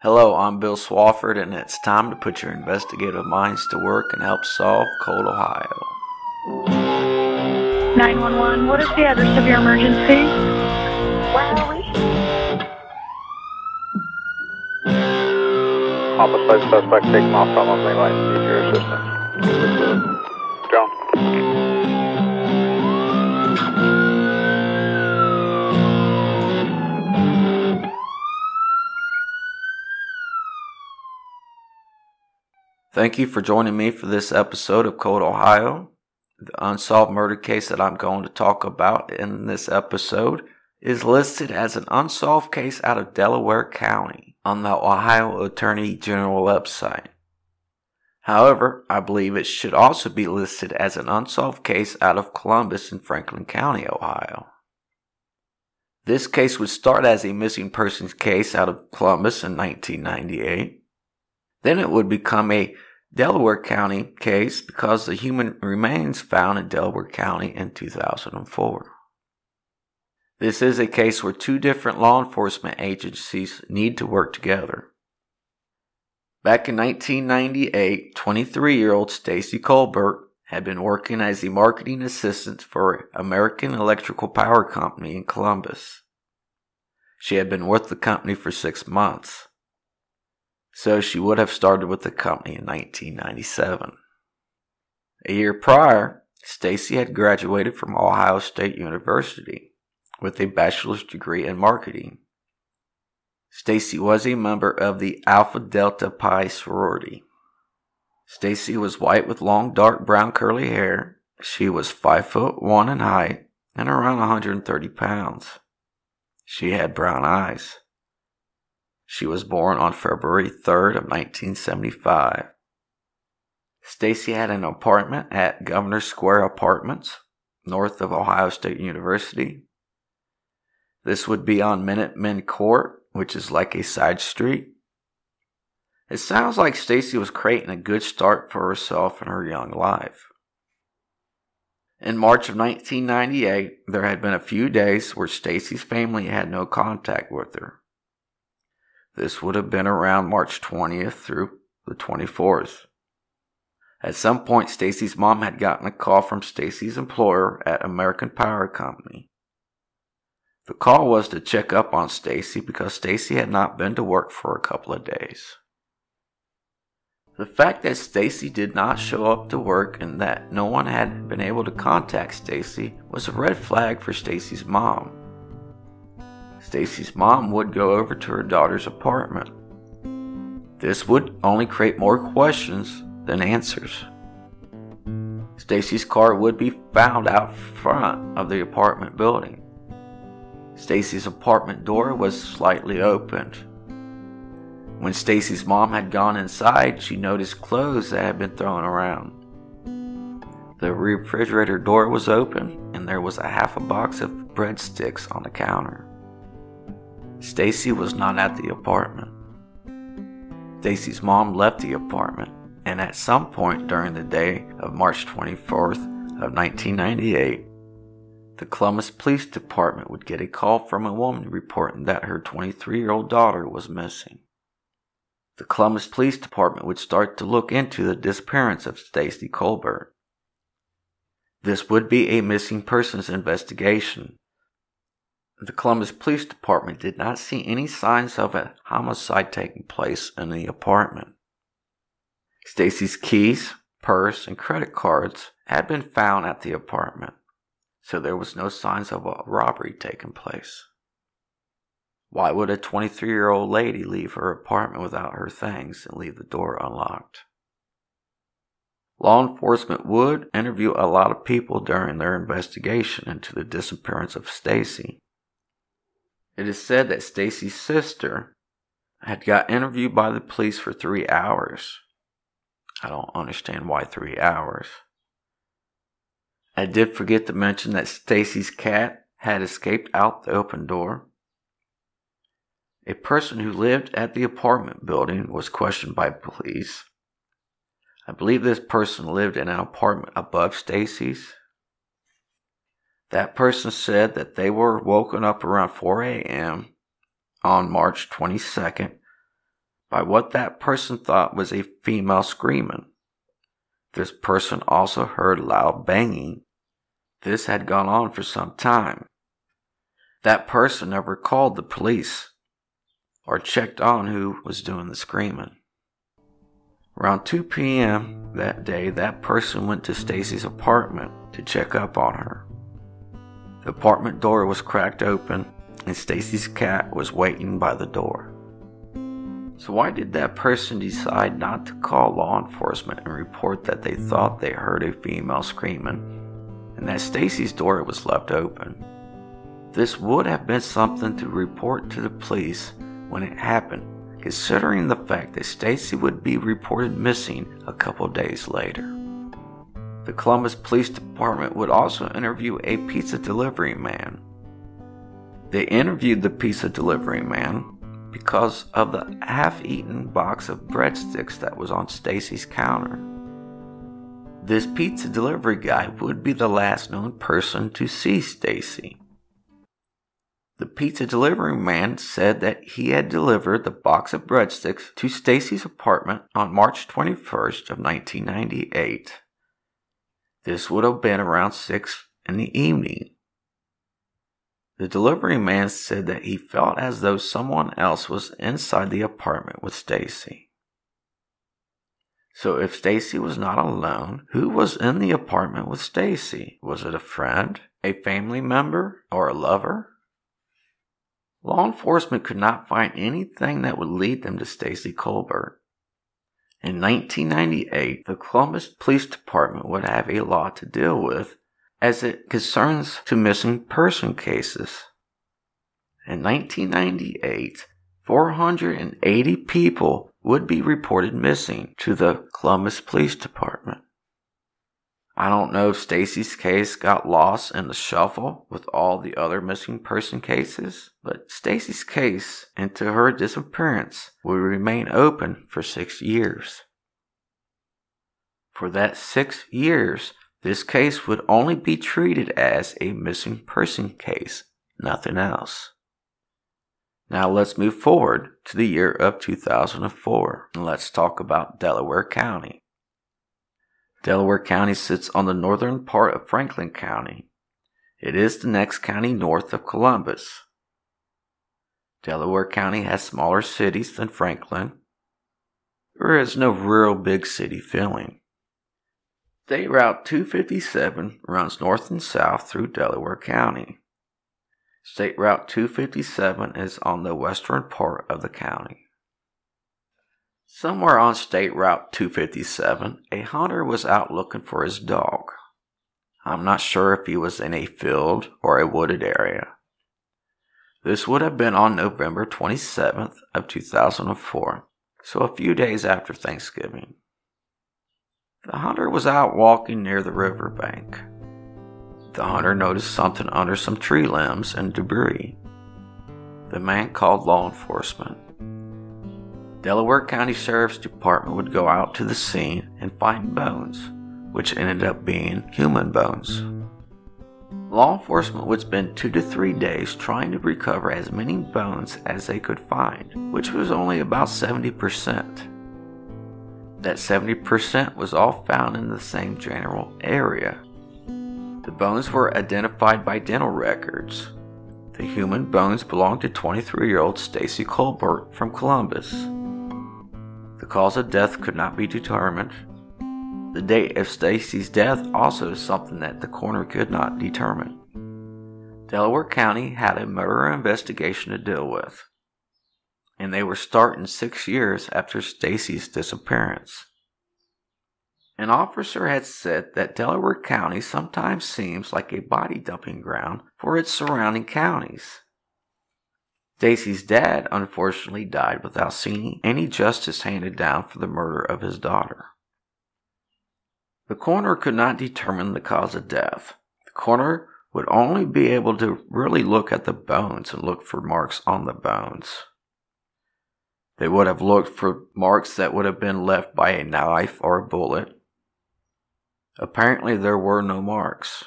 Hello, I'm Bill Swafford, and it's time to put your investigative minds to work and help solve Cold Ohio. 911, what is the address of your emergency? Where are we? Homicide suspect taking off from a main line. Need your assistance. Thank you for joining me for this episode of Cold Ohio. The unsolved murder case that I'm going to talk about in this episode is listed as an unsolved case out of Delaware County on the Ohio Attorney General website. However, I believe it should also be listed as an unsolved case out of Columbus in Franklin County, Ohio. This case would start as a missing persons case out of Columbus in 1998. Then it would become a Delaware County case because the human remains found in Delaware County in 2004. This is a case where two different law enforcement agencies need to work together. Back in 1998, 23 year old Stacey Colbert had been working as a marketing assistant for American Electrical Power Company in Columbus. She had been with the company for six months, so she would have started with the company in 1997. A year prior, Stacey had graduated from Ohio State University with a bachelor's degree in marketing. Stacey was a member of the Alpha Delta Pi sorority. Stacey was white with long dark brown curly hair. She was 5 foot 1 in height and around 130 pounds. She had brown eyes. She was born on February 3rd of 1975. Stacey had an apartment at Governor Square Apartments, north of Ohio State University. This would be on Minutemen Court, which is like a side street. It sounds like Stacey was creating a good start for herself in her young life. In March of 1998, there had been a few days where Stacey's family had no contact with her. This would have been around March 20th through the 24th. At some point, Stacey's mom had gotten a call from Stacey's employer at American Power Company. The call was to check up on Stacey because Stacey had not been to work for a couple of days. The fact that Stacey did not show up to work and that no one had been able to contact Stacey was a red flag for Stacey's mom. Stacey's mom would go over to her daughter's apartment. This would only create more questions than answers. Stacey's car would be found out front of the apartment building. Stacey's apartment door was slightly opened. When Stacey's mom had gone inside, she noticed clothes that had been thrown around. The refrigerator door was open and there was a half a box of breadsticks on the counter. Stacey was not at the apartment. Stacey's mom left the apartment and at some point during the day of March 24th of 1998, the Columbus Police Department would get a call from a woman reporting that her 23 year old daughter was missing the Columbus Police Department would start to look into the disappearance of Stacey Colbert. This would be a missing persons investigation. The Columbus Police Department did not see any signs of a homicide taking place in the apartment. Stacey's keys, purse, and credit cards had been found at the apartment, so there was no signs of a robbery taking place. Why would a 23 year old lady leave her apartment without her things and leave the door unlocked? Law enforcement would interview a lot of people during their investigation into the disappearance of Stacey. It is said that Stacey's sister had got interviewed by the police for three hours. I don't understand why three hours. I did forget to mention that Stacey's cat had escaped out the open door. A person who lived at the apartment building was questioned by police. I believe this person lived in an apartment above Stacey's. That person said that they were woken up around 4 a.m. on March 22nd by what that person thought was a female screaming. This person also heard loud banging. This had gone on for some time. That person never called the police or checked on who was doing the screaming. Around 2 p.m. that day, that person went to Stacey's apartment to check up on her. The apartment door was cracked open and Stacey's cat was waiting by the door. So why did that person decide not to call law enforcement and report that they thought they heard a female screaming and that Stacey's door was left open? This would have been something to report to the police when it happened, considering the fact that Stacey would be reported missing a couple days later. The Columbus Police Department would also interview a pizza delivery man. They interviewed the pizza delivery man because of the half-eaten box of breadsticks that was on Stacey's counter. This pizza delivery guy would be the last known person to see Stacey. The pizza delivery man said that he had delivered the box of breadsticks to Stacey's apartment on March 21st of 1998. This would have been around 6 in the evening. The delivery man said that he felt as though someone else was inside the apartment with Stacey. So if Stacey was not alone, who was in the apartment with Stacey? Was it a friend, a family member, or a lover? Law enforcement could not find anything that would lead them to Stacey Colbert. In 1998, the Columbus Police Department would have a law to deal with as it concerns to missing person cases. In 1998, 480 people would be reported missing to the Columbus Police Department. I don't know if Stacey's case got lost in the shuffle with all the other missing person cases, but Stacey's case and to her disappearance will remain open for six years. For that six years, this case would only be treated as a missing person case, nothing else. Now let's move forward to the year of 2004 and let's talk about Delaware County. Delaware County sits on the northern part of Franklin County. It is the next county north of Columbus. Delaware County has smaller cities than Franklin. There is no real big city feeling. State Route 257 runs north and south through Delaware County. State Route 257 is on the western part of the county. Somewhere on State Route 257, a hunter was out looking for his dog. I'm not sure if he was in a field or a wooded area. This would have been on November 27th of 2004, so a few days after Thanksgiving. The hunter was out walking near the riverbank. The hunter noticed something under some tree limbs and debris. The man called law enforcement. Delaware County Sheriff's Department would go out to the scene and find bones, which ended up being human bones. Law enforcement would spend two to three days trying to recover as many bones as they could find, which was only about 70%. That 70% was all found in the same general area. The bones were identified by dental records. The human bones belonged to 23 year old Stacey Colbert from Columbus. Cause of death could not be determined. The date of Stacey's death also is something that the coroner could not determine. Delaware County had a murder investigation to deal with, and they were starting six years after Stacey's disappearance. An officer had said that Delaware County sometimes seems like a body dumping ground for its surrounding counties. Stacey's dad unfortunately died without seeing any justice handed down for the murder of his daughter. The coroner could not determine the cause of death. The coroner would only be able to really look at the bones and look for marks on the bones. They would have looked for marks that would have been left by a knife or a bullet. Apparently, there were no marks.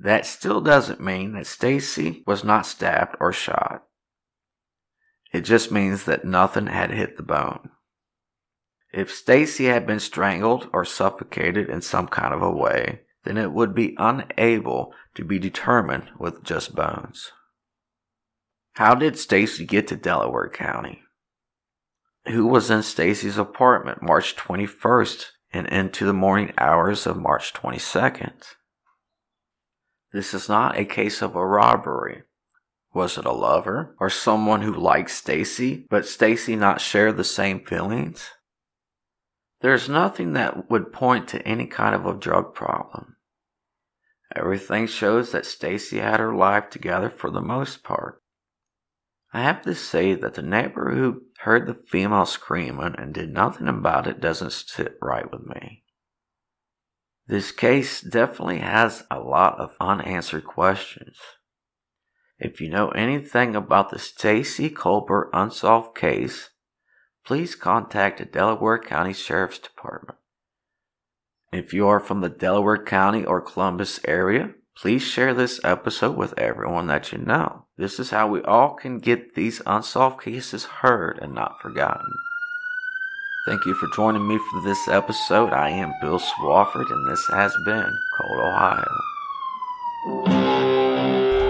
That still doesn't mean that Stacey was not stabbed or shot. It just means that nothing had hit the bone. If Stacey had been strangled or suffocated in some kind of a way, then it would be unable to be determined with just bones. How did Stacey get to Delaware County? Who was in Stacey's apartment March 21st and into the morning hours of March 22nd? This is not a case of a robbery. Was it a lover or someone who liked Stacey, but Stacey not share the same feelings? There's nothing that would point to any kind of a drug problem. Everything shows that Stacey had her life together for the most part. I have to say that the neighbor who heard the female screaming and did nothing about it doesn't sit right with me. This case definitely has a lot of unanswered questions. If you know anything about the Stacey Colbert unsolved case, please contact the Delaware County Sheriff's Department. If you are from the Delaware County or Columbus area, please share this episode with everyone that you know. This is how we all can get these unsolved cases heard and not forgotten. Thank you for joining me for this episode. I am Bill Swafford, and this has been Cold Ohio.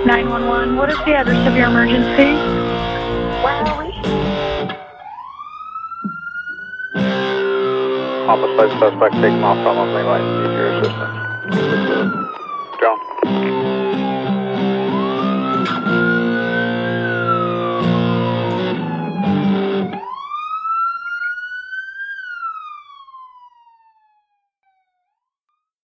911, what is the address of your emergency? Where are we? Homicide suspect taking off from Emily Light. Need your assistance.